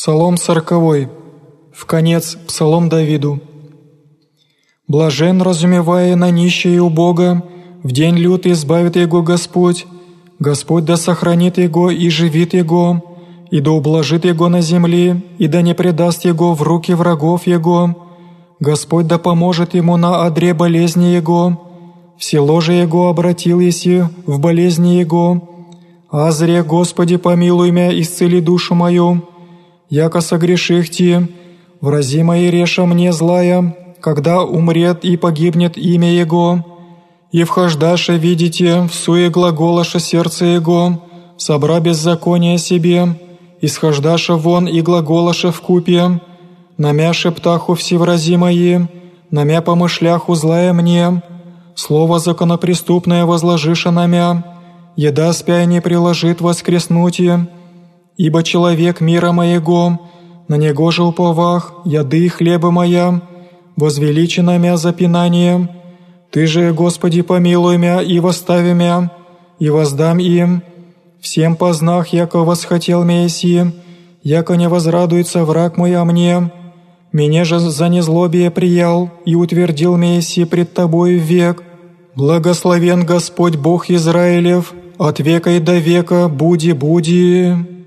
Псалом сороковой. В конец Псалом Давиду. Блажен, разумевая на нищее и убога, в день лютый избавит его Господь, Господь да сохранит его и живит его, и да ублажит его на земле, и да не предаст его в руки врагов его. Господь да поможет ему на одре болезни его, все ложе его обратил еси в болезни его. Азре, Господи, помилуй меня, исцели душу мою, яко согреших ти, врази мои реша мне злая, когда умрет и погибнет имя Его, и вхождаше видите в суе глаголаше сердце Его, собра беззаконие себе, исхождаше вон и глаголаше в купе, намя шептаху всеврази мои, намя помышляху злая мне, слово законопреступное возложиша намя, еда спя не приложит воскреснутие, ибо человек мира моего, на него же уповах, яды хлеба моя, возвеличена мя запинанием, Ты же, Господи, помилуй мя и восстави мя, и воздам им, всем познах, яко восхотел Месси, яко не возрадуется враг мой о мне, меня же за незлобие приял и утвердил Месси пред Тобою век. Благословен Господь Бог Израилев, от века и до века буди-буди.